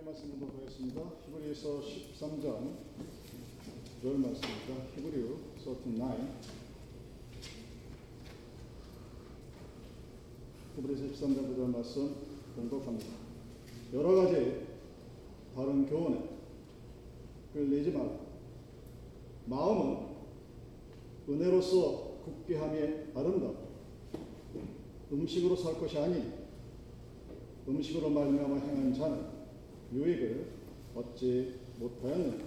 하나님 말씀 공독하겠습니다. 히브리서 13장 1절 말씀입니다. 히브리 39 히브리서 13장 9절 말씀 공독합니다. 여러 가지 바른 교훈에 끌리지 말라. 마음은 은혜로서 굳게 함에 아름다 음식으로 살 것이 아니 음식으로 말미암아 행한 자는 유익을 얻지 못하였느냐.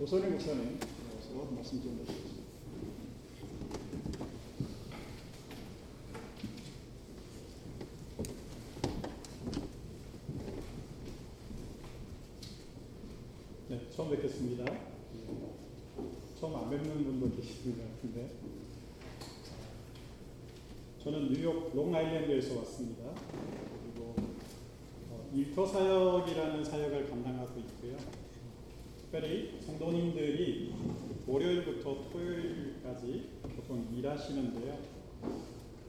오선희 목사님 나와서 말씀 좀 해주시겠습니다. 네, 처음 뵙겠습니다. 처음 안 뵙는 분도 계시는 것 같은데. 저는 뉴욕 롱아일랜드에서 왔습니다. 일터 사역이라는 사역을 감당하고 있고요. 특별히 성도님들이 월요일부터 토요일까지 보통 일하시는데요.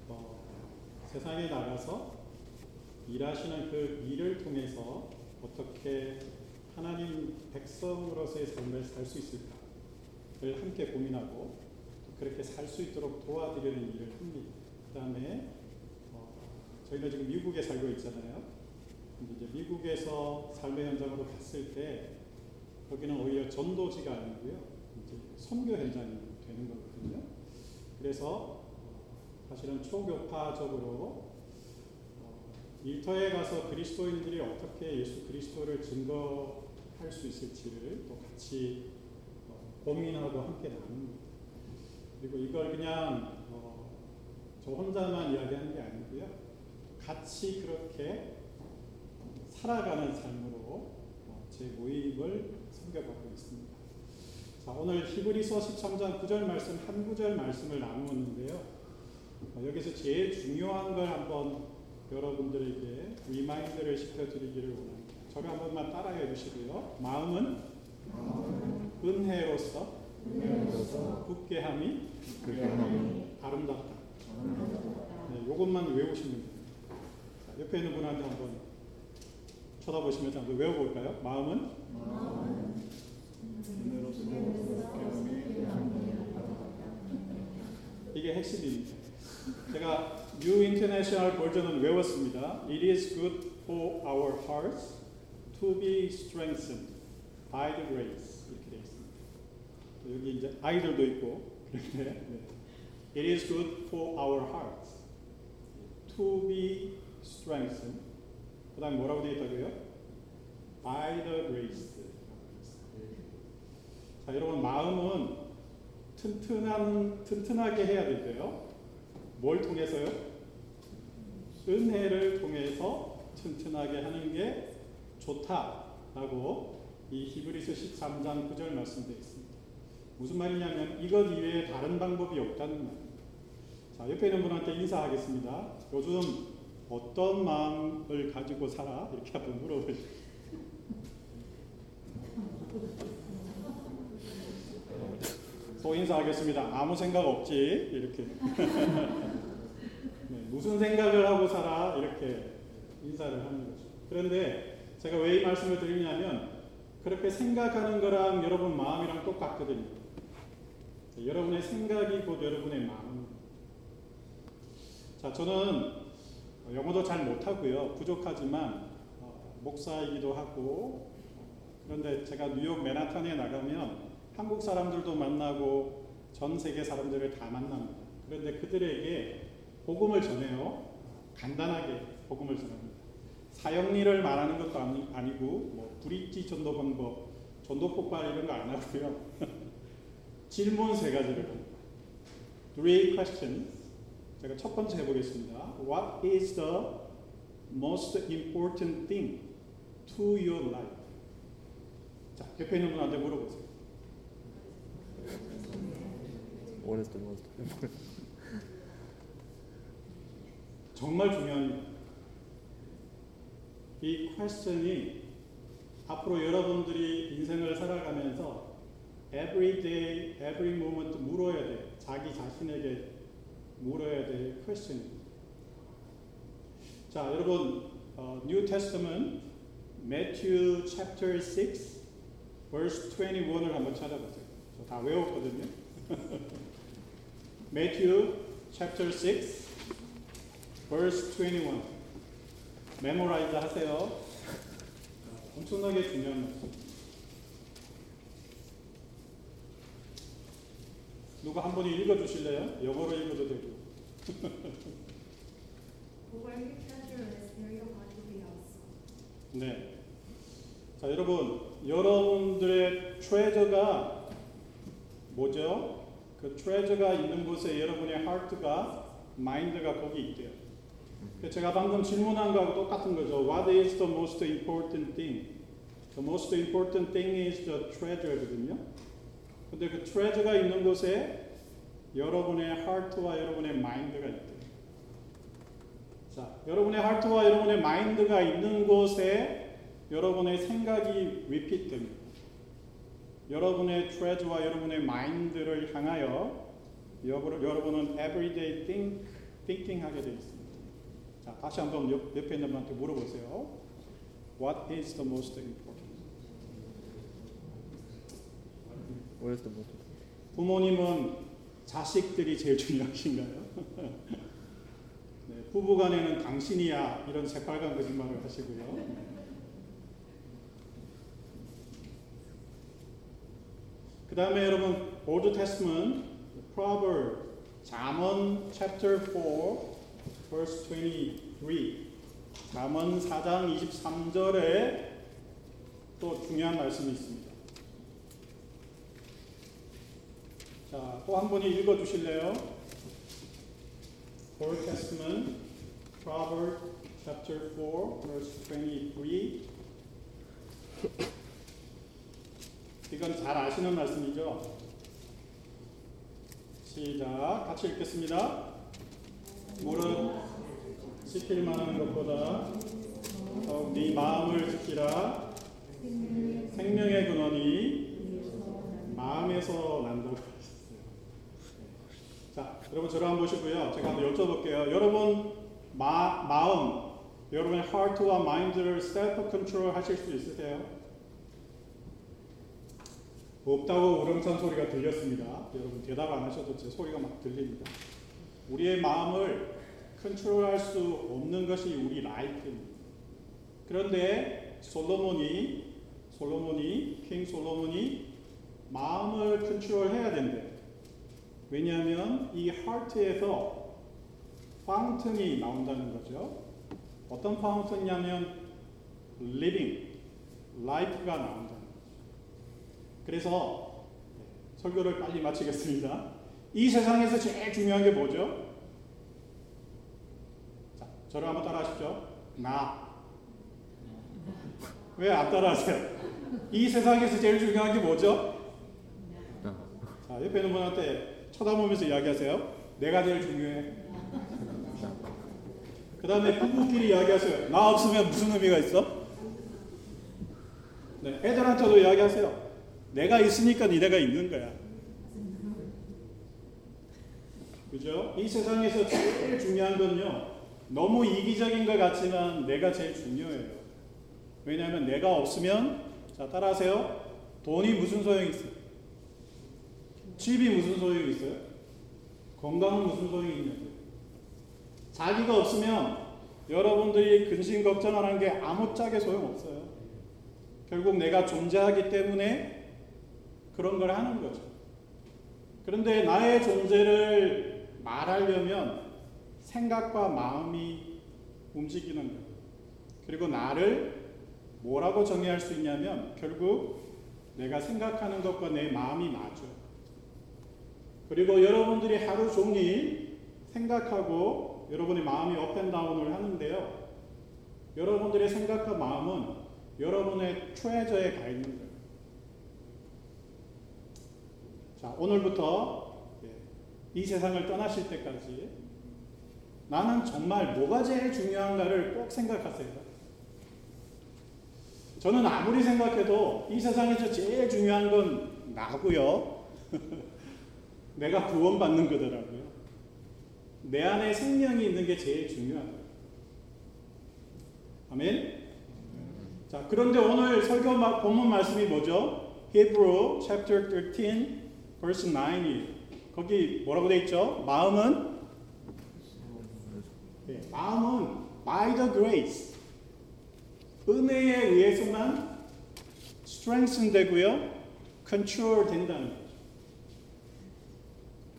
어, 세상에 나가서 일하시는 그 일을 통해서 어떻게 하나님 백성으로서의 삶을 살 수 있을까를 함께 고민하고 그렇게 살 수 있도록 도와드리는 일을 합니다. 그 다음에 어, 저희는 지금 미국에 살고 있잖아요. 이제 미국에서 삶의 현장으로 갔을 때 거기는 오히려 전도지가 아니고요. 이제 선교 현장이 되는 거거든요. 그래서 어, 사실은 초교파적으로 어, 일터에 가서 그리스도인들이 어떻게 예수 그리스도를 증거할 수 있을지를 또 같이 어, 고민하고 함께 나눕니다. 그리고 이걸 그냥 어, 저 혼자만 이야기하는 게 아니고요. 같이 그렇게 살아가는 삶으로 어, 제 모임을 섬겨가고 있습니다. 자, 오늘 히브리서 13장 9절 말씀 한 구절 말씀을 나누었는데요. 어, 여기서 제일 중요한 걸 한번 여러분들에게 remind를 시켜드리기를 원합니다. 저를 한 번만 따라해 주시고요. 마음은 은혜로서 굳게 함이 아름답다. 네, 이것만 외우시면 됩니다. 자, 옆에 있는 분한테 한번 쳐다보시면서 한번 외워볼까요? 마음은 이게 핵심입니다. 제가 New International 버전은 외웠습니다. It is good for our hearts to be strengthened by the grace 이렇게 되어 있습니다. 여기 이제 아이들도 있고 그런데 네. It is good for our hearts to be strengthened. 그 다음 뭐라고 되어 있다고요? By the grace. 자, 여러분 마음은 튼튼한 튼튼하게 해야 되고요. 뭘 통해서요? 은혜를 통해서 튼튼하게 하는 게 좋다라고 이 히브리서 13장 9절 말씀되어 있습니다. 무슨 말이냐면 이것 이외에 다른 방법이 없다는 말입니다. 자, 옆에 있는 분한테 인사하겠습니다. 요즘 어떤 마음을 가지고 살아? 이렇게 한번 물어보시죠. 또 인사하겠습니다. 아무 생각 없지? 이렇게. 네, 무슨 생각을 하고 살아? 이렇게 인사를 하는 거죠. 그런데 제가 왜 이 말씀을 드리냐면 그렇게 생각하는 거랑 여러분 마음이랑 똑같거든요. 여러분의 생각이 곧 여러분의 마음입니다. 자, 저는 영어도 잘 못하고요. 부족하지만 어, 목사이기도 하고 그런데 제가 뉴욕 맨하탄에 나가면 한국 사람들도 만나고 전 세계 사람들을 다 만납니다. 그런데 그들에게 복음을 전해요. 간단하게 복음을 전합니다. 사형리를 말하는 것도 아니, 아니고 뭐 브릿지 전도 방법, 전도 폭발 이런 거 안 하고요. 질문 세 가지를 합니다. Three questions. 제가 첫 번째 해보겠습니다. What is the most important thing to your life? 자, 옆에 있는 분한테 물어보세요. What is the most important? 정말 중요합니다. 이 퀘스천이 앞으로 여러분들이 인생을 살아가면서 every day, every moment 물어야 돼. 자기 자신에게 물어야 될 question입니다. 자, 여러분 어, New Testament Matthew chapter 6 verse 21을 한번 찾아보세요. 저 다 외웠거든요. Matthew chapter 6 verse 21 memorize 하세요. 어, 엄청나게 중요한 말씀. 누가 한 분이 읽어주실래요? 영어로 읽어도 되고. 네. 자, 여러분, 여러분들의 트레저가 뭐죠? 그 트레저가 있는 곳에 여러분의 하트가, 마인드가 거기 있대요. 그 제가 방금 질문한 거하고 똑같은 거죠. What is the most important thing? The most important thing is the treasure거든요. 근데 그 트레저가 있는 곳에 여러분의 하트와 여러분의 마인드가 있대요. 자, 여러분의 하트와 여러분의 마인드가 있는 곳에 여러분의 생각이 repeat 됩니다. 여러분의 treasure와 여러분의 마인드를 향하여 여러- 여러분은 everyday think, thinking 하게 되어 있습니다. 자, 다시 한번 옆, 옆에 있는 분한테 물어보세요. What is the most important? The most 부모님은 자식들이 제일 중요하신가요? 네, 부부간에는 당신이야 이런 새빨간 거짓말을 하시고요. 그 다음에 여러분 Old Testament Proverb 잠언 chapter 4 verse 23 잠언 4장 23절에 또 중요한 말씀이 있습니다. 자, 또 한 분이 읽어 주실래요? Old Testament, Proverbs chapter 4, verse 23. 이건 잘 아시는 말씀이죠? 시작. 같이 읽겠습니다. 무릇 지킬 만한 것보다 더욱 네 마음을 지키라. 생명의 근원이 마음에서. 자, 여러분 저를 한번 보시고요. 제가 한번 여쭤볼게요. 여러분 마, 마음, 여러분의 heart와 mind를 self control 하실 수 있으세요? 없다고 우렁찬 소리가 들렸습니다. 여러분 대답 안 하셔도 제 소리가 막 들립니다. 우리의 마음을 컨트롤할 수 없는 것이 우리 라이프입니다. 그런데 솔로몬이 솔로몬이 킹 솔로몬이 마음을 컨트롤해야 된대. 왜냐하면 이 하트에서 파운틴이 나온다는 거죠. 어떤 파운틴이냐면 living, life가 나온다는 거죠. 그래서 네, 설교를 빨리 마치겠습니다. 이 세상에서 제일 중요한 게 뭐죠? 자, 저를 한번 따라 하십시오. 나. 왜 안 따라 하세요? 이 세상에서 제일 중요한 게 뭐죠? 나. 자, 옆에 있는 분한테 쳐다보면서 이야기하세요. 내가 제일 중요해. 그 다음에 부부끼리 이야기하세요. 나 없으면 무슨 의미가 있어? 네, 애들한테도 이야기하세요. 내가 있으니까 니네가 있는 거야. 그죠? 이 세상에서 제일 중요한 건요. 너무 이기적인 것 같지만 내가 제일 중요해요. 왜냐하면 내가 없으면 자 따라하세요. 돈이 무슨 소용이 있어요? 집이 무슨 소용이 있어요? 건강은 무슨 소용이 있냐고요? 자기가 없으면 여러분들이 근심 걱정하는 게 아무짝에 소용없어요. 결국 내가 존재하기 때문에 그런 걸 하는 거죠. 그런데 나의 존재를 말하려면 생각과 마음이 움직이는 거예요. 그리고 나를 뭐라고 정의할 수 있냐면 결국 내가 생각하는 것과 내 마음이 맞아. 그리고 여러분들이 하루 종일 생각하고 여러분의 마음이 업앤다운을 하는데요. 여러분들의 생각과 마음은 여러분의 트레저에 가 있는 거예요. 자, 오늘부터 예, 이 세상을 떠나실 때까지 나는 정말 뭐가 제일 중요한가를 꼭 생각하세요. 저는 아무리 생각해도 이 세상에서 제일 중요한 건 나고요. 내가 구원받는 거더라고요. 내 안에 생명이 있는 게 제일 중요한 거예요. 아멘. 자, 그런데 오늘 설교 마- 본문 말씀이 뭐죠? Hebrew chapter 13 verse 9이 거기 뭐라고 돼 있죠? 마음은 네, 마음은 by the grace 은혜에 의해서만 strengthen 되고요. control 된다는 거죠.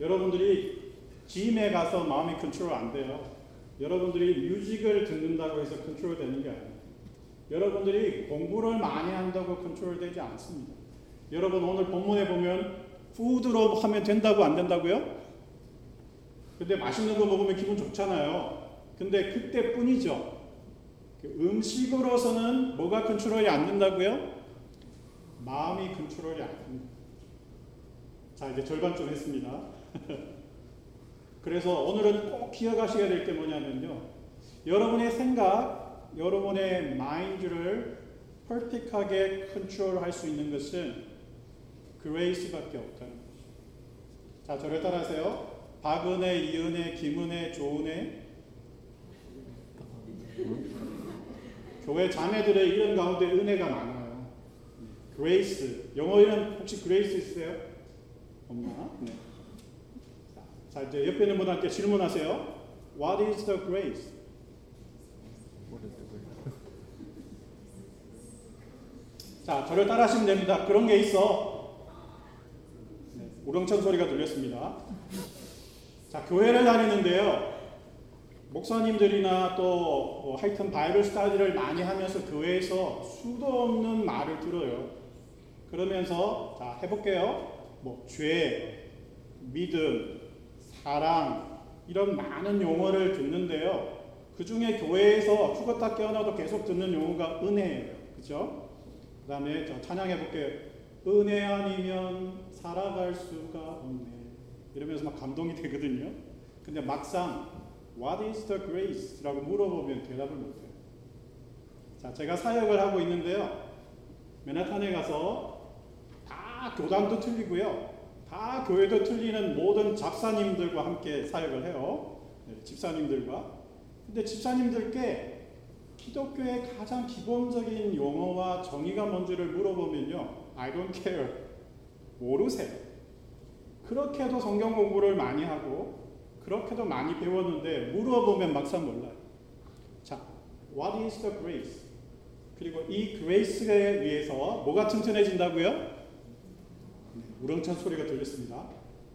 여러분들이 짐에 가서 마음이 컨트롤 안 돼요. 여러분들이 music을 듣는다고 해서 컨트롤 되는 게 아니에요. 여러분들이 공부를 많이 한다고 컨트롤 되지 않습니다. 여러분 오늘 본문에 보면 food로 하면 된다고 안 된다고요? 근데 맛있는 거 먹으면 기분 좋잖아요. 근데 그때뿐이죠. 그 음식으로서는 뭐가 컨트롤이 안 된다고요? 마음이 컨트롤이 안 됩니다. 자 이제 절반쯤 했습니다. 그래서 오늘은 꼭 기억하셔야 될 게 뭐냐면요. 여러분의 생각, 여러분의 mind를 perfect하게 컨트롤할 수 있는 것은 grace밖에 없다는 거죠. 자, 저를 따라하세요. 박은혜, 이은혜, 김은혜, 조은혜. 교회 자매들의 이름 가운데 은혜가 많아요. 그레이스. 영어 이름 혹시 그레이스 있어요? 없나? 네. 자, 이제 옆에 있는 분한테 질문하세요. What is the grace? 자, 저를 따라하시면 됩니다. 그런 게 있어. 네, 우렁찬 소리가 들렸습니다. 자, 교회를 다니는데요. 목사님들이나 또 어, 하여튼 바이블 스타디를 많이 하면서 교회에서 수도 없는 말을 들어요. 그러면서 자, 해볼게요. 뭐 죄, 믿음, 사랑 이런 많은 용어를 듣는데요. 그 중에 교회에서 죽었다 깨어나도 계속 듣는 용어가 은혜예요. 그죠? 그 다음에 저 찬양해 볼게요. 은혜 아니면 살아갈 수가 없네. 이러면서 막 감동이 되거든요. 근데 막상 What is the grace? 라고 물어보면 대답을 못해요. 자, 제가 사역을 하고 있는데요. 맨하탄에 가서 다 교단도 틀리고요. 다 교회도 틀리는 모든 잡사님들과 함께 사역을 해요. 네, 집사님들과. 근데 집사님들께 기독교의 가장 기본적인 용어와 정의가 뭔지를 물어보면요. I don't care. 모르세요. 그렇게도 성경 공부를 많이 하고 그렇게도 많이 배웠는데 물어보면 막상 몰라요. 자, what is the grace? 그리고 이 grace에 의해서 뭐가 튼튼해진다고요? 네, 우렁찬 소리가 들렸습니다.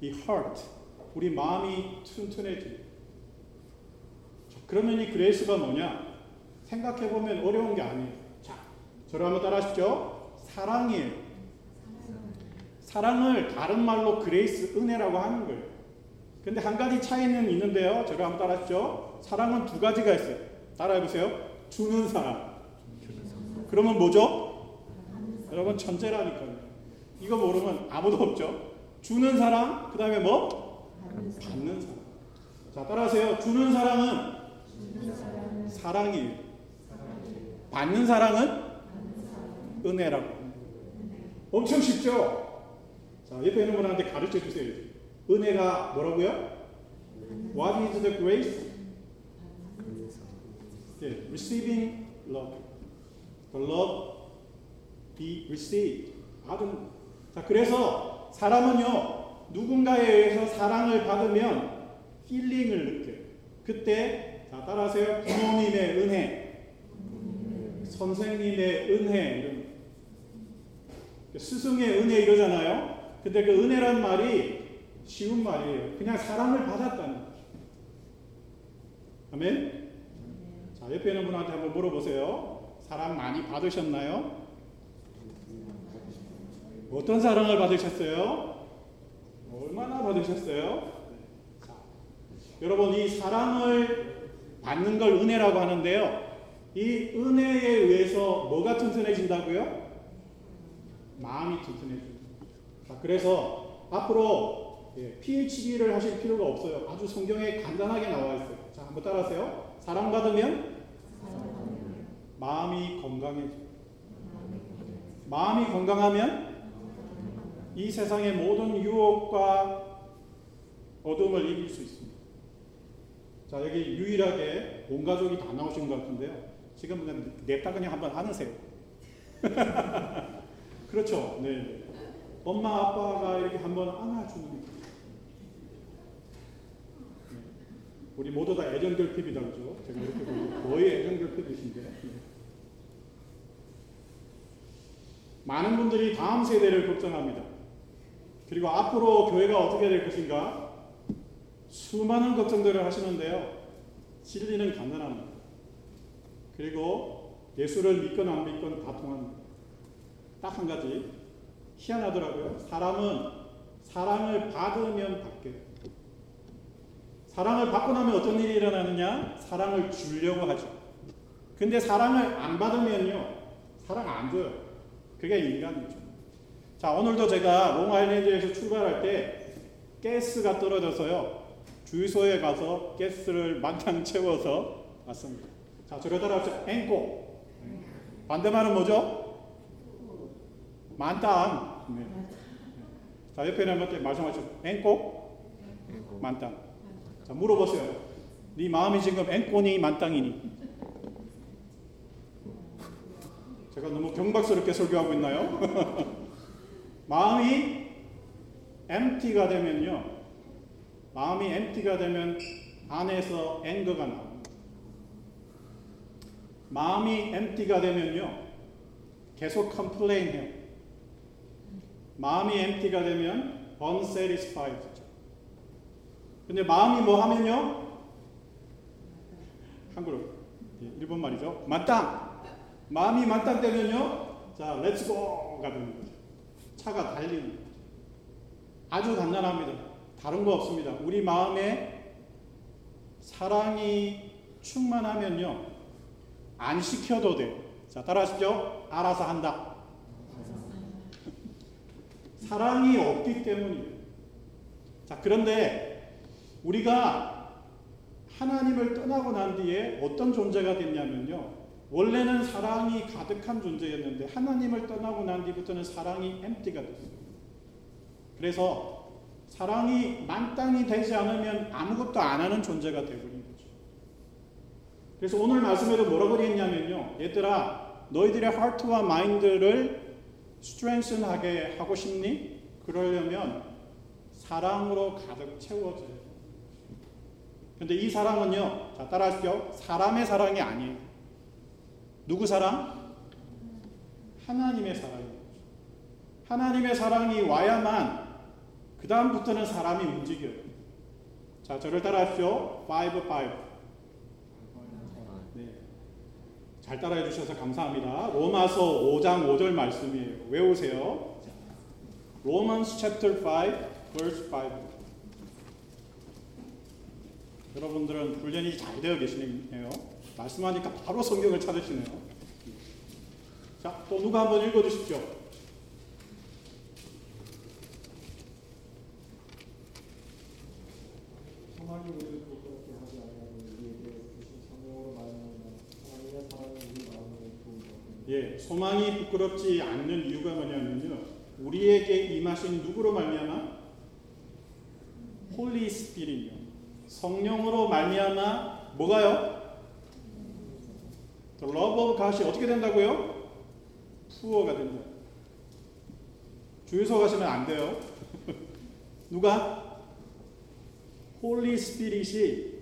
이 heart, 우리 마음이 튼튼해져요. 자, 그러면 이 grace가 뭐냐? 생각해 보면 어려운 게 아니에요. 자, 저를 한번 따라 하십시오. 사랑이에요. 사랑을 다른 말로 grace, 은혜라고 하는 거예요. 근데 한 가지 차이는 있는데요. 저를 한번 따라 하십시오. 사랑은 두 가지가 있어요. 따라 해 보세요. 주는 사랑. 그러면 뭐죠? 여러분 천재라니까요. 이거 모르면 아무도 없죠. 주는 사랑, 그 다음에 뭐? 받는 사랑. 자, 따라하세요. 주는 사랑은 사랑이에요. 받는 사랑은 은혜라고. 엄청 쉽죠? 자, 옆에 있는 분한테 가르쳐 주세요. 은혜가 뭐라고요? What is the grace? 예, receiving love. The love be received. 받은. 자, 그래서 사람은요, 누군가에 의해서 사랑을 받으면 힐링을 느껴요. 그때, 자, 따라하세요. 부모님의 은혜, 선생님의 은혜, 이런 스승의 은혜 이러잖아요. 근데 그 은혜란 말이 쉬운 말이에요. 그냥 사랑을 받았다는 거죠. 아멘? 자, 옆에 있는 분한테 한번 물어보세요. 사랑 많이 받으셨나요? 어떤 사랑을 받으셨어요? 얼마나 받으셨어요? 자, 여러분, 이 사랑을 받는 걸 은혜라고 하는데요. 이 은혜에 의해서 뭐가 튼튼해진다고요? 마음이 튼튼해집니다. 자, 그래서 앞으로 예, PhD를 하실 필요가 없어요. 아주 성경에 간단하게 나와 있어요. 자, 한번 따라하세요. 사랑받으면 마음이 건강해져요. 마음이 건강하면 이 세상의 모든 유혹과 어둠을 이길 수 있습니다. 자, 여기 유일하게 온 가족이 다 나오신 것 같은데요. 지금 그냥 냅다 그냥 한번 안으세요. 그렇죠. 네. 엄마 아빠가 이렇게 한번 안아주는 거. 네. 우리 모두 다 애정결핍이다 그죠? 제가 이렇게 보면 거의 애정결핍이신데. 네. 많은 분들이 다음 세대를 걱정합니다. 그리고 앞으로 교회가 어떻게 될 것인가? 수많은 걱정들을 하시는데요. 진리는 간단합니다. 그리고 예수를 믿건 안 믿건 다 통합니다. 딱 한 가지. 희한하더라고요. 사람은 사랑을 받으면 받게. 사랑을 받고 나면 어떤 일이 일어나느냐? 사랑을 주려고 하죠. 근데 사랑을 안 받으면요. 사랑 안 줘요. 그게 인간이죠. 자, 오늘도 제가 롱아일랜드에서 출발할 때 가스가 떨어져서요. 주유소에 가서 가스를 만땅 채워서 왔습니다. 자, 저를 따라합시다. 앵꼬. 반대말은 뭐죠? 만땅. 네. 자, 옆에 있는 분한테 말씀하시죠. 앵꼬? 만땅. 자, 물어보세요. 네 마음이 지금 앵꼬니 만땅이니? 제가 너무 경박스럽게 설교하고 있나요? 마음이 empty가 되면요. 마음이 empty가 되면 안에서 앵거가 나옵니다. 마음이 empty가 되면요. 계속 complain 해요. 마음이 empty가 되면 unsatisfied죠. 근데 마음이 뭐 하면요? 한글로 예, 일본 말이죠. 만땅. 마음이 만땅 되면요. 자, let's go가 되는 거죠. 차가 달리는. 아주 간단합니다. 다른 거 없습니다. 우리 마음에 사랑이 충만하면요. 안 시켜도 돼요. 자, 따라하십시오. 알아서 한다. 사랑이 없기 때문이에요. 자, 그런데 우리가 하나님을 떠나고 난 뒤에 어떤 존재가 됐냐면요. 원래는 사랑이 가득한 존재였는데 하나님을 떠나고 난 뒤부터는 사랑이 엠티가 됐어요. 그래서 사랑이 만땅이 되지 않으면 아무것도 안 하는 존재가 되어버린 거죠. 그래서 오늘 말씀에도 뭐라고 그랬냐면요. 얘들아, 너희들의 하트와 마인드를 스트렝슨하게 하고 싶니? 그러려면 사랑으로 가득 채워져야 돼. 근데 이 사랑은요, 자, 따라하십시오. 사람의 사랑이 아니에요. 누구 사랑? 하나님의 사랑이에요. 하나님의 사랑이 와야만 그 다음부터는 사람이 움직여요. 자, 저를 따라하십시오. 5, 5. 네. 잘 따라해 주셔서 감사합니다. 로마서 5장 5절 말씀이에요. 외우세요. Romans chapter 5, verse 5. 여러분들은 훈련이 잘 되어 계시네요. 말씀하니까 바로 성경을 찾으시네요. 자, 또 누가 한번 읽어 주십시오. 하나님 우리를 부끄럽게 하지 아니하고 우리에게 주신 성령으로 말미암아 하나님의 사랑이 우리 마음에 부어졌습니다. 예, 소망이 부끄럽지 않는 이유가 뭐냐면요. 우리에게 임하신 누구로 말미암아? Holy Spirit이요. 성령으로 말미암아 뭐가요? Love of God이 어떻게 된다고요? pour가 된다. 주유소 가시면 안 돼요. 누가? Holy Spirit이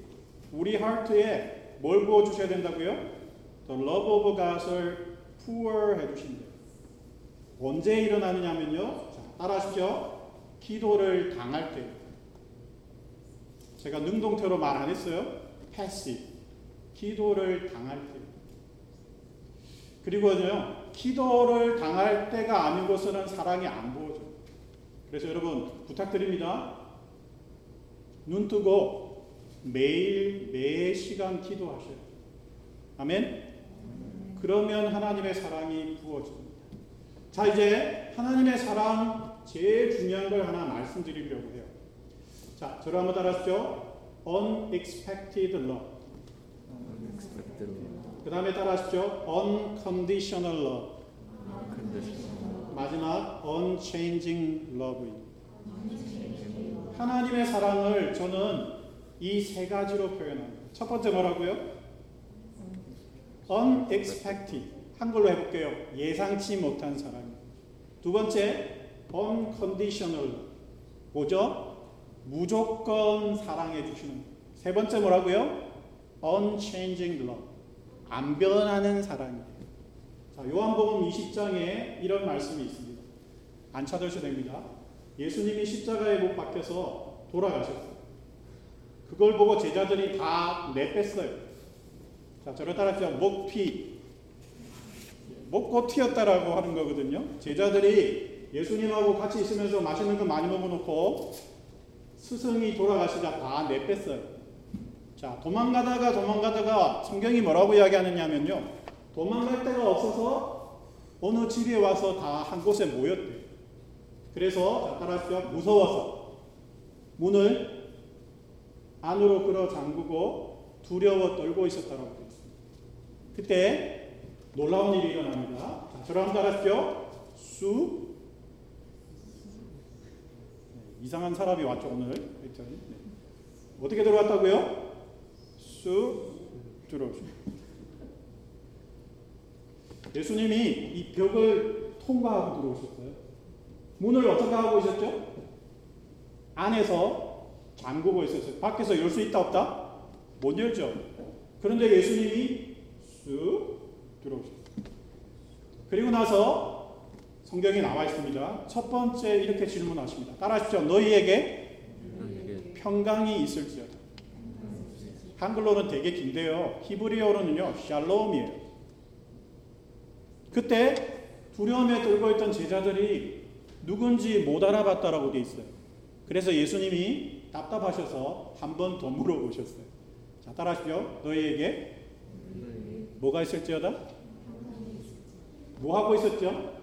우리 heart에 뭘 부어 주셔야 된다고요? The love of God을 pour 해주신대요. 언제 일어나느냐면요. 자, 따라하십시오. 기도를 당할 때. 제가 능동태로 말 안 했어요. passive. 기도를 당할 때. 그리고요. 기도를 당할 때가 아니고서는 사랑이 안 보여져요. 그래서 여러분 부탁드립니다. 눈 뜨고 매일 매 시간 기도하셔요. 아멘. 그러면 하나님의 사랑이 부어집니다. 자, 이제 하나님의 사랑 제일 중요한 걸 하나 말씀드리려고 해요. 자, 저를 한번 따라하십시오. Unexpected love. Unexpected 그 다음에 따라 하십시오. Unconditional love. 마지막 Unchanging love입니다. 하나님의 사랑을 저는 이 세 가지로 표현합니다. 첫 번째 뭐라고요? unexpected. 한글로 해볼게요. 예상치 못한 사랑. 두 번째, unconditional. 뭐죠? 무조건 사랑해 주시는. 세 번째 뭐라고요? unchanging love. 안 변하는 사랑이에요. 자, 요한복음 20장에 이런 말씀이 있습니다. 안 찾으셔도 됩니다. 예수님이 십자가에 못 박혀서 돌아가셨어요. 그걸 보고 제자들이 다 내뺐어요. 자, 저를 따라하세요. 목피. 먹고 튀었다라고 하는 거거든요. 제자들이 예수님하고 같이 있으면서 맛있는 거 많이 먹어놓고 스승이 돌아가시자 다 내뺐어요. 자, 도망가다가 도망가다가 성경이 뭐라고 이야기하느냐면요. 도망갈 데가 없어서 어느 집에 와서 다 한 곳에 모였대요. 그래서 자, 따라하시죠. 무서워서 문을 안으로 끌어 잠그고 두려워 떨고 있었다라고 되어 있습니다. 그때 놀라운 일이 일어납니다. 자, 한번 따라하시죠. 수 네, 이상한 사람이 왔죠 오늘. 네. 어떻게 들어왔다고요? 수 들어오십니다. 예수님이 이 벽을 통과하고 들어오셨어요. 문을 어떻게 하고 있었죠? 안에서 잠그고 있었어요. 밖에서 열 수 있다 없다? 못 열죠. 그런데 예수님이 쑥 들어오셨어요. 그리고 나서 성경에 나와 있습니다. 첫 번째 이렇게 질문하십니다. 따라하십시오. 너희에게 평강이 있을지어다. 한글로는 되게 긴데요. 히브리어로는요. 샬롬이에요. 그때 두려움에 떨고 있던 제자들이 누군지 못 알아봤다라고 돼 있어요. 그래서 예수님이 답답하셔서 한 번 더 물어보셨어요. 자, 따라하십시오. 너희에게 뭐가 있을지어다? 뭐 하고 있었죠?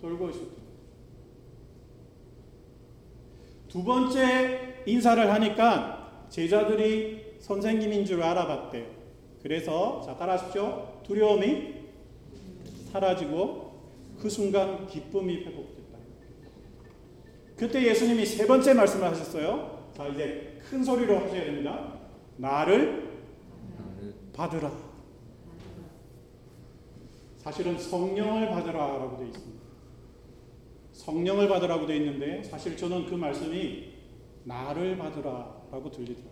돌고 있었죠. 두 번째 인사를 하니까 제자들이 선생님인 줄 알아봤대요. 그래서 자 따라하십시오. 두려움이 사라지고 그 순간 기쁨이 회복됐다. 그때 예수님이 세 번째 말씀을 하셨어요. 자 이제 큰 소리로 하셔야 됩니다. 나를 받으라. 사실은 성령을 받으라라고 되어 있습니다. 성령을 받으라고 되어 있는데 사실 저는 그 말씀이 나를 받으라라고 들리더라고요.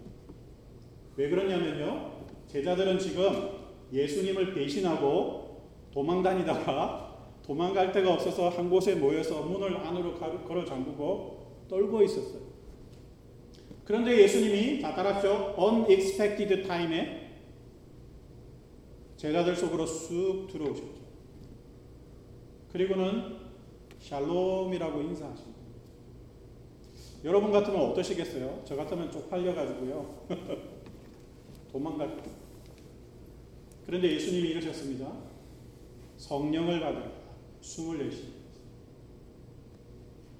왜 그러냐면요. 제자들은 지금 예수님을 배신하고 도망 다니다가 도망갈 데가 없어서 한 곳에 모여서 문을 안으로 가- 걸어 잠그고 떨고 있었어요. 그런데 예수님이 다 따라하죠. unexpected time에 제자들 속으로 쑥 들어오셨죠. 그리고는 샬롬이라고 인사하십니다. 여러분 같으면 어떠시겠어요? 저 같으면 쪽팔려 가지고요. 도망갈 거. 그런데 예수님이 이러셨습니다. 성령을 받으라. 숨을 내쉬.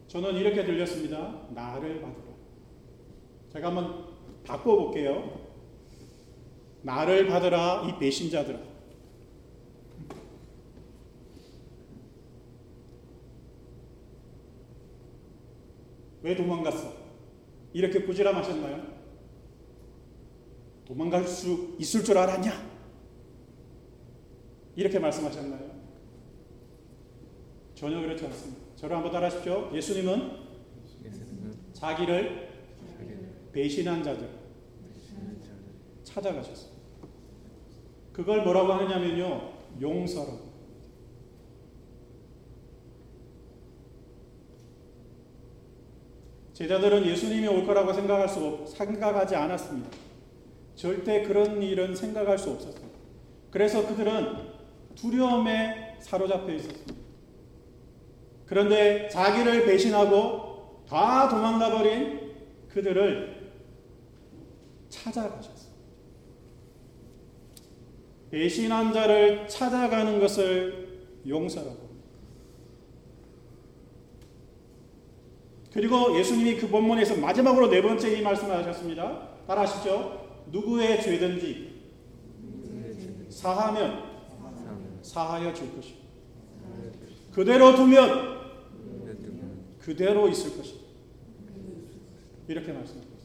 저는 이렇게 들렸습니다. 나를 받으라. 제가 한번 바꿔 볼게요. 나를 받으라 이 배신자들아. 왜 도망갔어? 이렇게 꾸지람하셨나요? 도망갈 수 있을 줄 알았냐? 이렇게 말씀하셨나요? 전혀 그렇지 않습니다. 저를 한번 따라하십시오. 예수님은 자기를 배신한 자들 찾아가셨어요. 그걸 뭐라고 하느냐면요. 용서라고. 제자들은 예수님이 올 거라고 생각할 수 없, 생각하지 않았습니다. 절대 그런 일은 생각할 수 없었습니다. 그래서 그들은 두려움에 사로잡혀 있었습니다. 그런데 자기를 배신하고 다 도망가 버린 그들을 찾아가셨어요. 배신한 자를 찾아가는 것을 용서라고. 그리고 예수님이 그 본문에서 마지막으로 네 번째 이 말씀을 하셨습니다. 따라 하시죠. 누구의 죄든지 사하면 사하여 줄 것이고 그대로 두면 그대로 있을 것이다. 이렇게 말씀하셨습니다.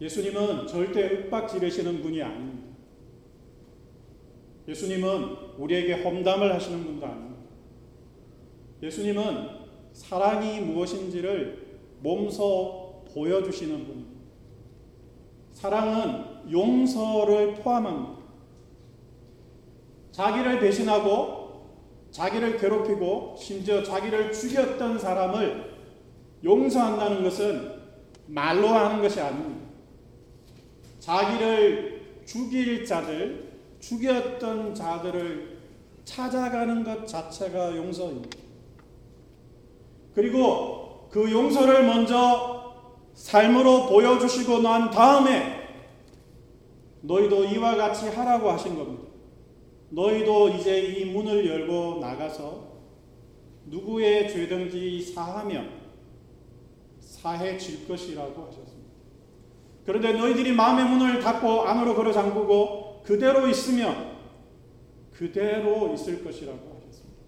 예수님은 절대 윽박 지르시는 분이 아닙니다. 예수님은 우리에게 험담을 하시는 분도 아닙니다. 예수님은 사랑이 무엇인지를 몸소 보여주시는 분입니다. 사랑은 용서를 포함합니다. 자기를 배신하고 자기를 괴롭히고 심지어 자기를 죽였던 사람을 용서한다는 것은 말로 하는 것이 아닙니다. 자기를 죽일 자들, 죽였던 자들을 찾아가는 것 자체가 용서입니다. 그리고 그 용서를 먼저 삶으로 보여주시고 난 다음에 너희도 이와 같이 하라고 하신 겁니다. 너희도 이제 이 문을 열고 나가서 누구의 죄든지 사하며 사해 질 것이라고 하셨습니다. 그런데 너희들이 마음의 문을 닫고 안으로 걸어 잠그고 그대로 있으면 그대로 있을 것이라고 하셨습니다.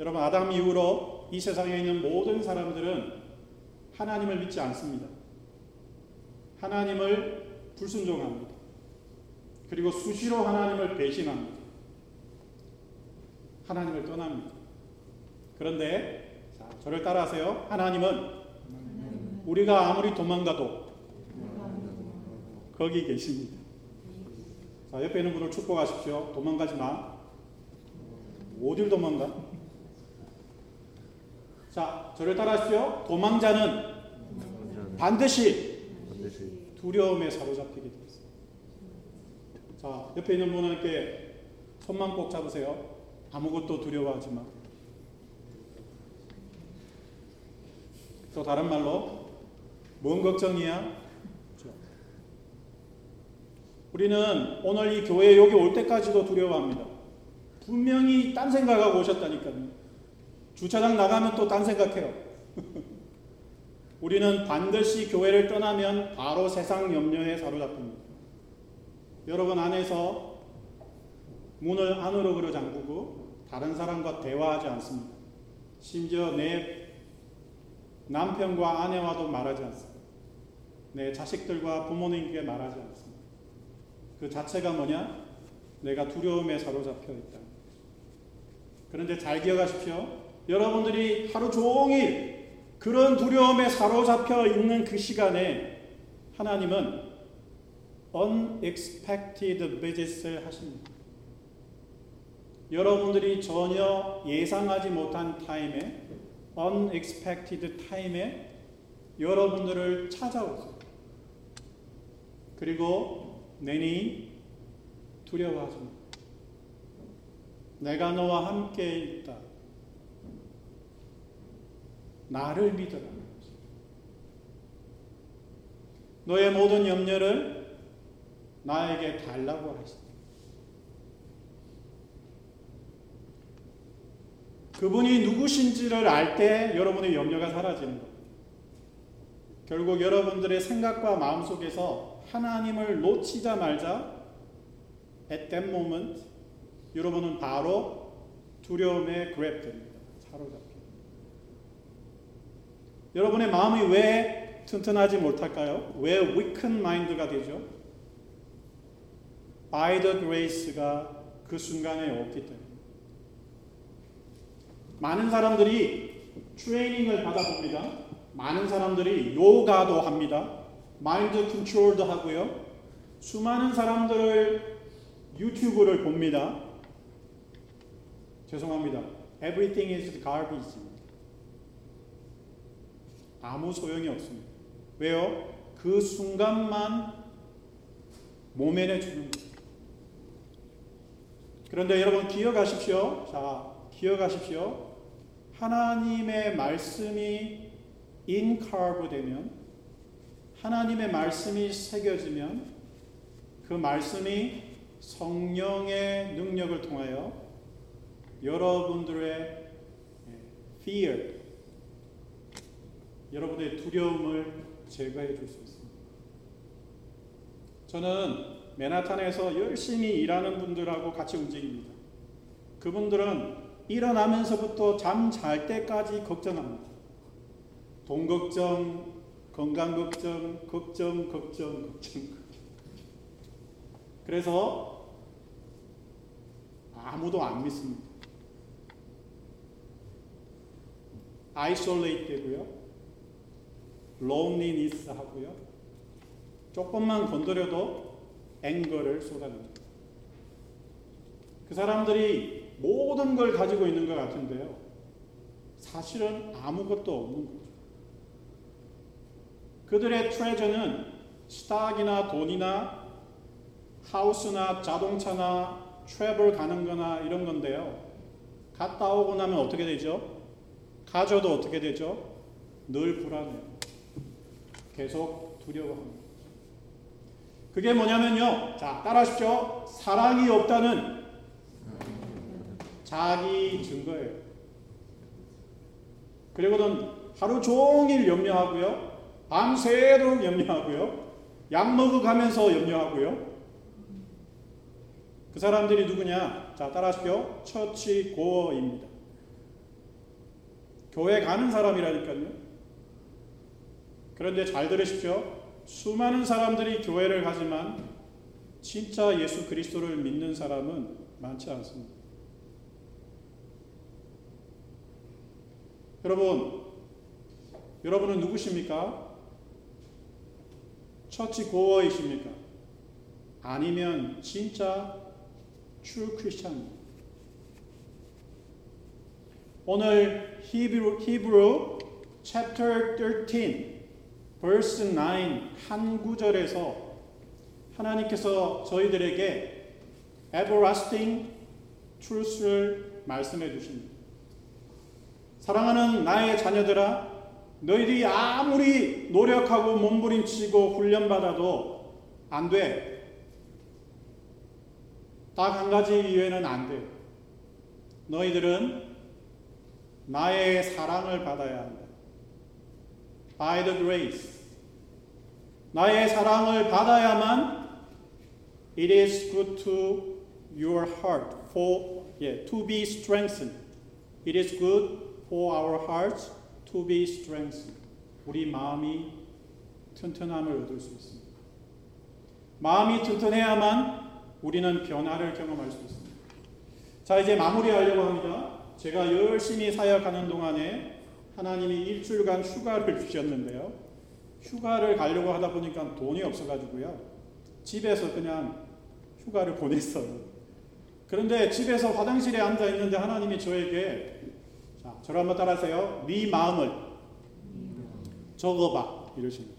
여러분 아담 이후로 이 세상에 있는 모든 사람들은 하나님을 믿지 않습니다. 하나님을 불순종합니다. 그리고 수시로 하나님을 배신합니다. 하나님을 떠납니다. 그런데 자, 저를 따라하세요. 하나님은 우리가 아무리 도망가도 거기 계십니다. 자, 옆에 있는 분을 축복하십시오. 도망가지 마. 어딜 도망가? 자, 저를 따라하십시오. 도망자는 반드시 두려움에 사로잡히게 있습니다. 자, 옆에 있는 분에게 손만 꼭 잡으세요. 아무것도 두려워하지 마. 또 다른 말로 뭔 걱정이야? 그렇죠. 우리는 오늘 이 교회 여기 올 때까지도 두려워합니다. 분명히 딴 생각하고 오셨다니까요. 주차장 나가면 또 딴 생각해요. 우리는 반드시 교회를 떠나면 바로 세상 염려에 사로잡힙니다. 여러분 안에서 문을 안으로 걸어 잠그고 다른 사람과 대화하지 않습니다. 심지어 내 남편과 아내와도 말하지 않습니다. 내 자식들과 부모님께 말하지 않습니다. 그 자체가 뭐냐? 내가 두려움에 사로잡혀 있다. 그런데 잘 기억하십시오. 여러분들이 하루 종일 그런 두려움에 사로잡혀 있는 그 시간에 하나님은 unexpected visits를 하십니다. 여러분들이 전혀 예상하지 못한 타임에 unexpected 타임에 여러분들을 찾아오세요. 그리고 내니 두려워하지 마. 내가 너와 함께 있다. 나를 믿어라. 너의 모든 염려를 나에게 달라고 하십니다. 그분이 누구신지를 알 때 여러분의 염려가 사라지는 겁니다. 결국 여러분들의 생각과 마음 속에서 하나님을 놓치자 말자 at that moment 여러분은 바로 두려움에 그랩됩니다. 사로잡힙니다. 여러분의 마음이 왜 튼튼하지 못할까요? 왜 weaken mind가 되죠? by the grace가 그 순간에 없기 때문에. 많은 사람들이 트레이닝을 받아봅니다. 많은 사람들이 요가도 합니다. 마인드 컨트롤도 하고요. 수많은 사람들을 유튜브를 봅니다. 죄송합니다. Everything is garbage. 아무 소용이 없습니다. 왜요? 그 순간만 모면해 주는 거예요. 그런데 여러분 기억하십시오. 자, 기억하십시오. 하나님의 말씀이 인카브 되면 하나님의 말씀이 새겨지면 그 말씀이 성령의 능력을 통하여 여러분들의 fear 여러분의 두려움을 제거해 줄 수 있습니다. 저는 맨하탄에서 열심히 일하는 분들하고 같이 움직입니다. 그분들은 일어나면서부터 잠 잘 때까지 걱정합니다. 돈 걱정, 건강 걱정, 걱정, 걱정, 걱정. 그래서 아무도 안 믿습니다. isolate 되고요. Loneliness 하고요. 조금만 건드려도 anger를 쏟아냅니다. 그 사람들이 모든 걸 가지고 있는 것 같은데요. 사실은 아무것도 없는 거죠. 그들의 트레저는 스탁이나 돈이나 하우스나 자동차나 트래블 가는 거나 이런 건데요. 갔다 오고 나면 어떻게 되죠? 가져도 어떻게 되죠? 늘 불안해요. 계속 두려워합니다. 그게 뭐냐면요. 자, 따라하십시오. 사랑이 없다는 자기 증거예요. 그리고는 하루 종일 염려하고요. 밤새도록 염려하고요. 약 먹어가면서 염려하고요. 그 사람들이 누구냐? 자, 따라하십시오. 처치 고어입니다. 교회 가는 사람이라니까요. 그런데 잘 들으십시오. 수많은 사람들이 교회를 가지만 진짜 예수 그리스도를 믿는 사람은 많지 않습니다. 여러분, 여러분은 누구십니까? 처치 고어이십니까? 아니면 진짜 true Christian? 오늘 히브리, 히브리 chapter 13 verse 9한 구절에서 하나님께서 저희들에게 everlasting truth를 말씀해 주십니다. 사랑하는 나의 자녀들아 너희들이 아무리 노력하고 몸부림치고 훈련받아도 안 돼. 딱 한 가지 이유에는 안 돼. 너희들은 나의 사랑을 받아야 한다. By the grace. 나의 사랑을 받아야만 it is good to your heart for yeah, to be strengthened. It is good for our hearts to be strengthened. 우리 마음이 튼튼함을 얻을 수 있습니다. 마음이 튼튼해야만 우리는 변화를 경험할 수 있습니다. 자, 이제 마무리하려고 합니다. 제가 열심히 사역하는 동안에 하나님이 일주일간 휴가를 주셨는데요. 휴가를 가려고 하다 보니까 돈이 없어가지고요. 집에서 그냥 휴가를 보냈어요. 그런데 집에서 화장실에 앉아 있는데 하나님이 저에게 자, 저를 한번 따라하세요. 네 마음을 적어봐 이러십니다.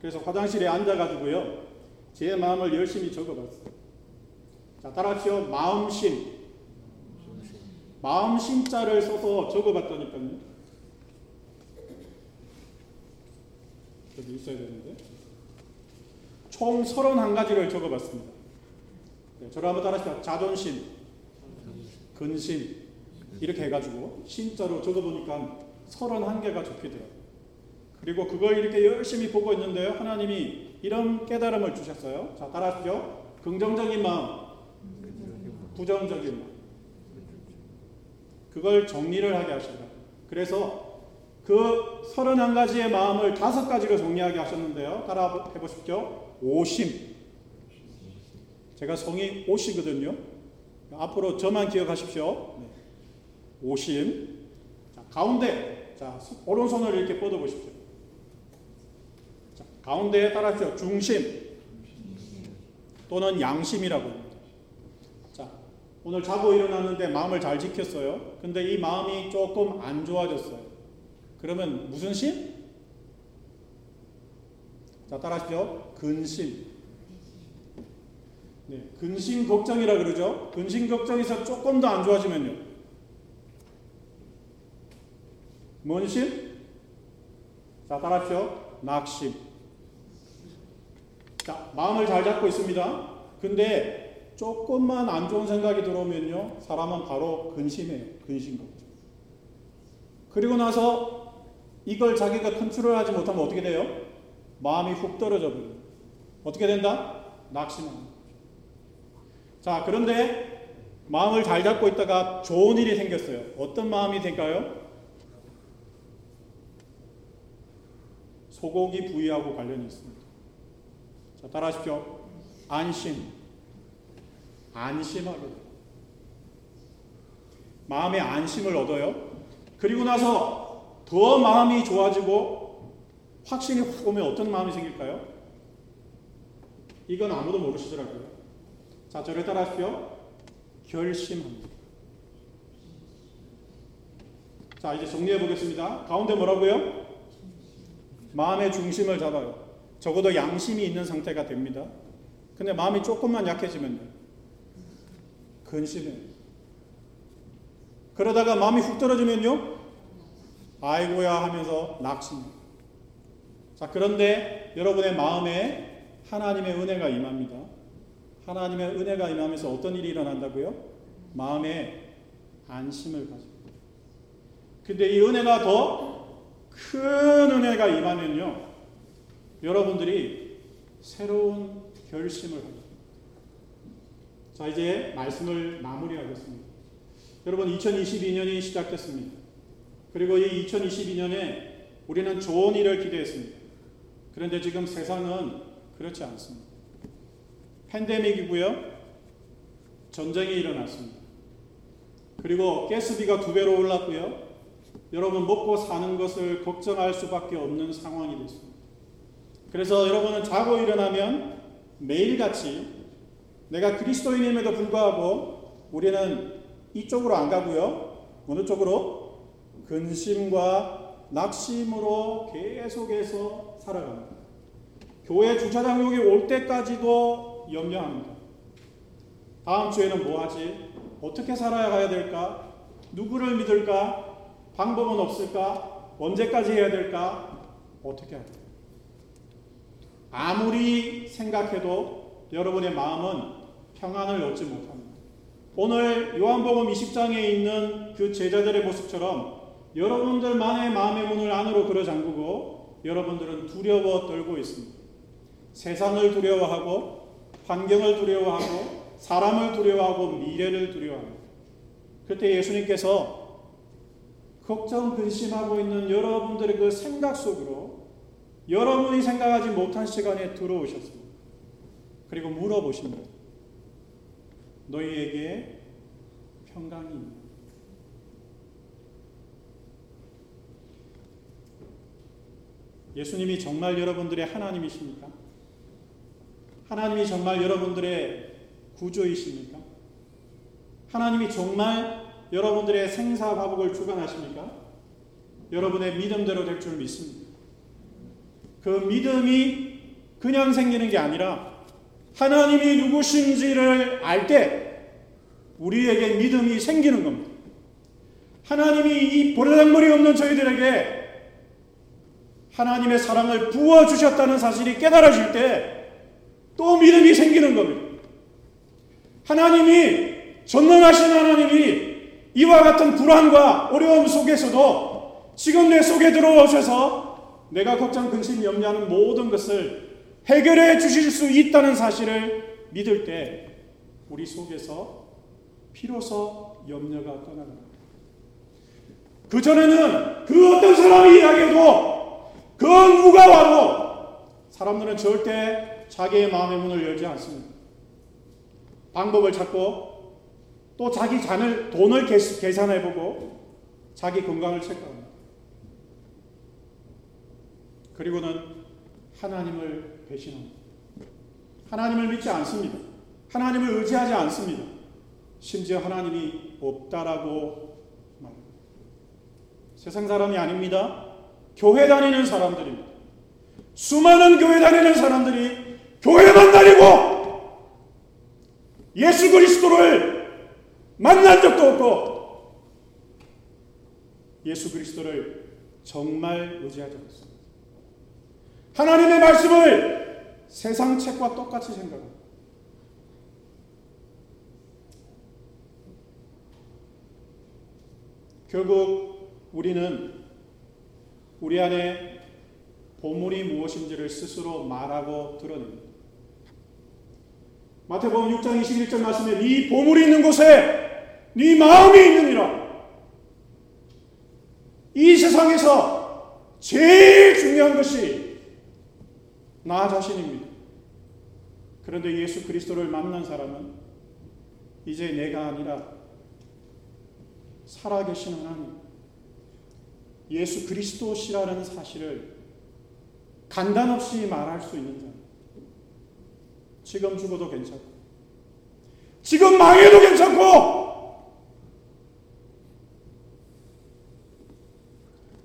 그래서 화장실에 앉아가지고요. 제 마음을 열심히 적어봤어요. 자, 따라하시오. 마음심. 마음 심자를 써서 적어봤다니까요. 여기 있어야 되는데. 총 31가지를 적어봤습니다. 네, 저를 한번 따라하시죠. 자존심, 근심, 이렇게 해가지고 심자로 적어보니까 31개가 적히더라고요. 그리고 그걸 이렇게 열심히 보고 있는데요. 하나님이 이런 깨달음을 주셨어요. 자, 따라하시죠. 긍정적인 마음, 부정적인 마음. 그걸 정리를 하게 하신다. 그래서 그 31가지의 마음을 다섯 가지로 정리하게 하셨는데요. 따라 해보십시오. 오심. 제가 성이 오시거든요. 앞으로 저만 기억하십시오. 네. 오심. 자, 가운데. 자, 오른손을 이렇게 뻗어 보십시오. 자, 가운데에 따라서 중심. 또는 양심이라고 오늘 자고 일어났는데 마음을 잘 지켰어요. 근데 이 마음이 조금 안 좋아졌어요. 그러면 무슨 심? 자, 따라하십시오. 근심. 네, 근심 걱정이라 그러죠. 근심 걱정에서 조금 더 안 좋아지면요. 뭔 심? 자, 따라하십시오. 낙심. 자, 마음을 잘 잡고 있습니다. 근데 조금만 안 좋은 생각이 들어오면요. 사람은 바로 근심해요. 근심 걱정. 그리고 나서 이걸 자기가 컨트롤하지 못하면 어떻게 돼요? 마음이 훅 떨어져 버려요. 어떻게 된다? 낙심합니다. 자, 그런데 마음을 잘 잡고 있다가 좋은 일이 생겼어요. 어떤 마음이 될까요? 소고기 부위하고 관련이 있습니다. 자, 따라 하십시오. 안심. 안심하게 돼요. 마음의 안심을 얻어요. 그리고 나서 더 마음이 좋아지고 확신이 확 오면 어떤 마음이 생길까요? 이건 아무도 모르시더라고요. 자, 저를 따라하십시오. 결심합니다. 자, 이제 정리해 보겠습니다. 가운데 뭐라고요? 마음의 중심을 잡아요. 적어도 양심이 있는 상태가 됩니다. 근데 마음이 조금만 약해지면요. 근심해요. 그러다가 마음이 훅 떨어지면요. 아이고야 하면서 낙심. 자, 그런데 여러분의 마음에 하나님의 은혜가 임합니다. 하나님의 은혜가 임하면서 어떤 일이 일어난다고요? 마음에 안심을 가지고. 근데 이 은혜가 더 큰 은혜가 임하면요. 여러분들이 새로운 결심을 합니다. 자, 이제 말씀을 마무리하겠습니다. 여러분, 2022년이 시작됐습니다. 그리고 이 2022년에 우리는 좋은 일을 기대했습니다. 그런데 지금 세상은 그렇지 않습니다. 팬데믹이고요. 전쟁이 일어났습니다. 그리고 가스비가 두 배로 올랐고요. 여러분 먹고 사는 것을 걱정할 수밖에 없는 상황이 됐습니다. 그래서 여러분은 자고 일어나면 매일같이 내가 그리스도인임에도 불구하고 우리는 이쪽으로 안 가고요. 어느 쪽으로? 근심과 낙심으로 계속해서 살아갑니다. 교회 주차장역에 올 때까지도 염려합니다. 다음 주에는 뭐 하지? 어떻게 살아야 될까? 누구를 믿을까? 방법은 없을까? 언제까지 해야 될까? 어떻게 할까? 아무리 생각해도 여러분의 마음은 평안을 얻지 못합니다. 오늘 요한복음 20장에 있는 그 제자들의 모습처럼 여러분들만의 마음의 문을 안으로 걸어 잠그고 여러분들은 두려워 떨고 있습니다. 세상을 두려워하고 환경을 두려워하고 사람을 두려워하고 미래를 두려워합니다. 그때 예수님께서 걱정 근심하고 있는 여러분들의 그 생각 속으로 여러분이 생각하지 못한 시간에 들어오셨습니다. 그리고 물어보십니다. 너희에게 평강이? 예수님이 정말 여러분들의 하나님이십니까? 하나님이 정말 여러분들의 구조이십니까? 하나님이 정말 여러분들의 생사화복을 주관하십니까? 여러분의 믿음대로 될 줄 믿습니다. 그 믿음이 그냥 생기는 게 아니라 하나님이 누구신지를 알 때 우리에게 믿음이 생기는 겁니다. 하나님이 이 보라장머리 없는 저희들에게 하나님의 사랑을 부어주셨다는 사실이 깨달아질 때 또 믿음이 생기는 겁니다. 하나님이 전능하신 하나님이 이와 같은 불안과 어려움 속에서도 지금 내 속에 들어오셔서 내가 걱정, 근심, 염려하는 모든 것을 해결해 주실 수 있다는 사실을 믿을 때 우리 속에서 비로소 염려가 떠나갑니다. 그전에는 그 어떤 사람이 이야기해도 그 누가 와도 사람들은 절대 자기의 마음의 문을 열지 않습니다. 방법을 찾고 또 자기 잔을 돈을 계산해보고 자기 건강을 체크합니다. 그리고는 하나님을 배신합니다. 하나님을 믿지 않습니다. 하나님을 의지하지 않습니다. 심지어 하나님이 없다라고 말합니다. 세상 사람이 아닙니다. 교회 다니는 사람들입니다. 수많은 교회 다니는 사람들이 교회만 다니고 예수 그리스도를 만난 적도 없고 예수 그리스도를 정말 의지하지 않습니다. 하나님의 말씀을 세상 책과 똑같이 생각합니다. 결국 우리는 우리 안에 보물이 무엇인지를 스스로 말하고 드러냅니다. 마태복음 6장 21절 말씀에 네 보물이 있는 곳에 네 마음이 있느니라. 이 세상에서 제일 중요한 것이 나 자신입니다. 그런데 예수 그리스도를 만난 사람은 이제 내가 아니라 살아계신 하나님, 예수 그리스도시라는 사실을 간단 없이 말할 수 있는 자입니다. 지금 죽어도 괜찮고, 지금 망해도 괜찮고,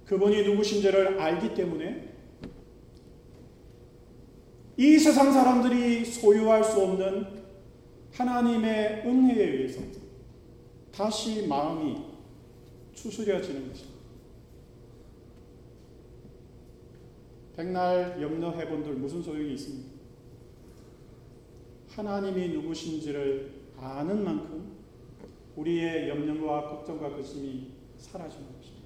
그분이 누구신지를 알기 때문에 이 세상 사람들이 소유할 수 없는 하나님의 은혜에 의해서 다시 마음이 추스려지는 것입니다. 백날 염려해본들 무슨 소용이 있습니까? 하나님이 누구신지를 아는 만큼 우리의 염려와 걱정과 근심이 사라지는 것입니다.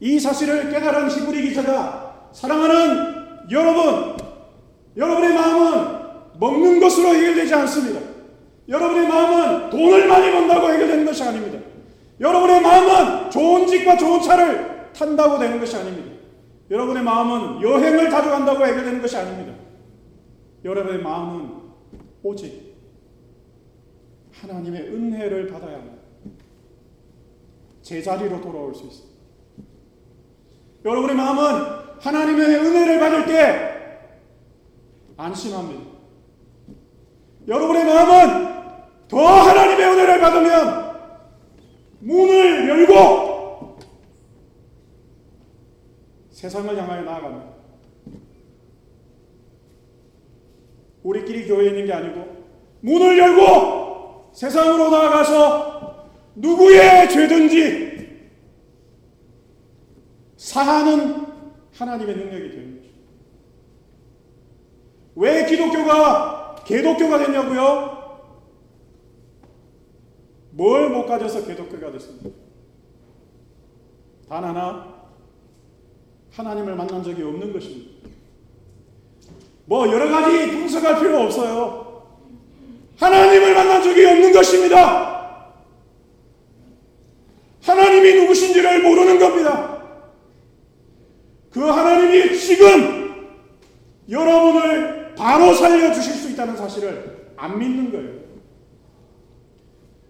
이 사실을 깨달은 히브리 기자가 사랑하는 여러분, 여러분의 마음은 먹는 것으로 해결되지 않습니다. 여러분의 마음은 돈을 많이 번다고 해결되는 것이 아닙니다. 여러분의 마음은 좋은 집과 좋은 차를 탄다고 되는 것이 아닙니다. 여러분의 마음은 여행을 자주 간다고 해결되는 것이 아닙니다. 여러분의 마음은 오직 하나님의 은혜를 받아야만 제자리로 돌아올 수 있습니다. 여러분의 마음은 하나님의 은혜를 받을 때 안심합니다. 여러분의 마음은 더 하나님의 은혜를 받으면 문을 열고 세상을 향하여 나아갑니다. 우리끼리 교회에 있는 게 아니고 문을 열고 세상으로 나아가서 누구의 죄든지 사하는 하나님의 능력이 거죠. 왜 기독교가 개독교가 됐냐고요? 뭘 못 가져서 개독교가 됐습니까? 단 하나 하나님을 만난 적이 없는 것입니다. 뭐 여러 가지 분석할 필요 없어요. 하나님을 만난 적이 없는 것입니다. 하나님이 누구신지를 모르는 겁니다. 그 하나님이 지금 여러분을 바로 살려주실 수 있다는 사실을 안 믿는 거예요.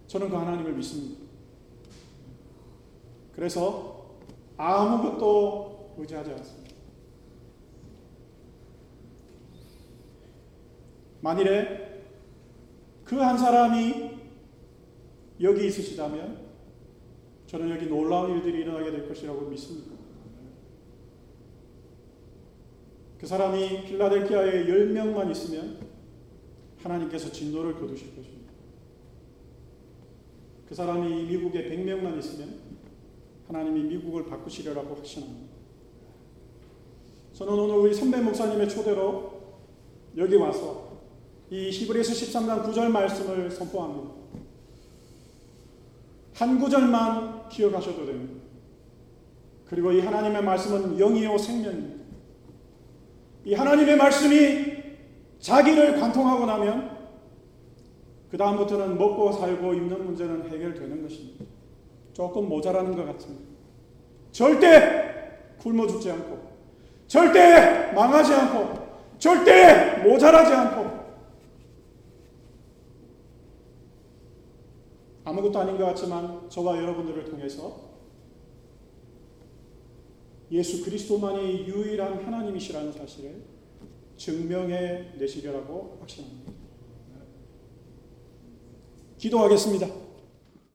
저는 그 하나님을 믿습니다. 그래서 아무것도 의지하지 않습니다. 만일에 그 한 사람이 여기 있으시다면 저는 여기 놀라운 일들이 일어나게 될 것이라고 믿습니다. 그 사람이 필라델피아에 10명만 있으면 하나님께서 진노를 거두실 것입니다. 그 사람이 미국에 100명만 있으면 하나님이 미국을 바꾸시려고 확신합니다. 저는 오늘 우리 선배 목사님의 초대로 여기 와서 이 히브리서 13장 9절 말씀을 선포합니다. 한 구절만 기억하셔도 됩니다. 그리고 이 하나님의 말씀은 영이요 생명입니다. 이 하나님의 말씀이 자기를 관통하고 나면 그 다음부터는 먹고 살고 입는 문제는 해결되는 것입니다. 조금 모자라는 것 같습니다. 절대 굶어 죽지 않고, 절대 망하지 않고, 절대 모자라지 않고, 아무것도 아닌 것 같지만 저와 여러분들을 통해서 예수 그리스도만이 유일한 하나님이시라는 사실을 증명해 내시려고 확신합니다. 기도하겠습니다.